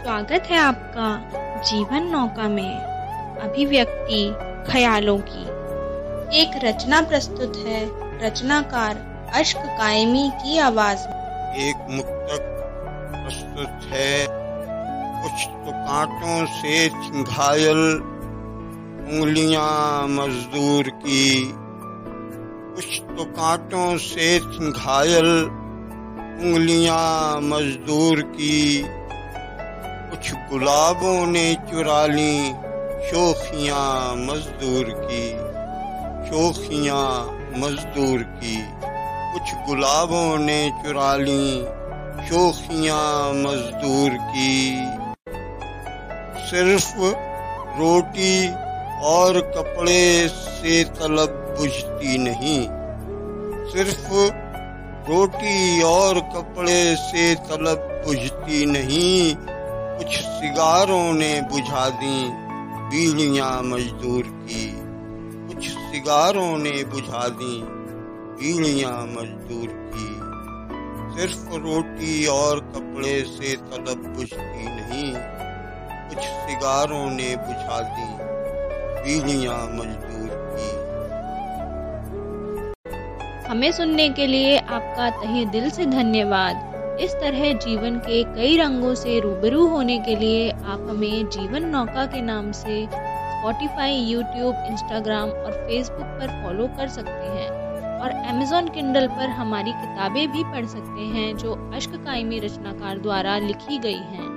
स्वागत है आपका जीवन नौका में अभिव्यक्ति ख्यालों की। एक रचना प्रस्तुत है, रचनाकार अश्क कायमी की आवाज़ में। एक मुक्तक प्रस्तुत है, कुछ तो कांटों से घायल उंगलियाँ मजदूर की। कुछ तो कांटों से घायल उंगलियाँ मजदूर की। कुछ गुलाबों ने चुरा ली शोखियाँ मजदूर की। शोखियाँ मजदूर की। कुछ गुलाबों ने चुरा ली शोखियाँ मजदूर की। सिर्फ़ रोटी और कपड़े से तलब बुझती नहीं। सिर्फ़ रोटी और कपड़े से तलब बुझती नहीं। कुछ सिगारों ने बुझा दी बीड़ियाँ मजदूर की। कुछ सिगारों ने बुझा दी बीड़ियाँ मजदूर की। सिर्फ़ रोटी और कपड़े से तलब बुझती नहीं, कुछ सिगारों ने बुझा दी बीड़ियाँ मजदूर की। हमें सुनने के लिए आपका तहे दिल से धन्यवाद। इस तरह जीवन के कई रंगों से रूबरू होने के लिए आप हमें जीवन नौका के नाम से स्पॉटिफाई यूट्यूब इंस्टाग्राम और फेसबुक पर फॉलो कर सकते हैं। और अमेजोन किंडल पर हमारी किताबें भी पढ़ सकते हैं, जो अश्क कायमी रचनाकार द्वारा लिखी गई हैं।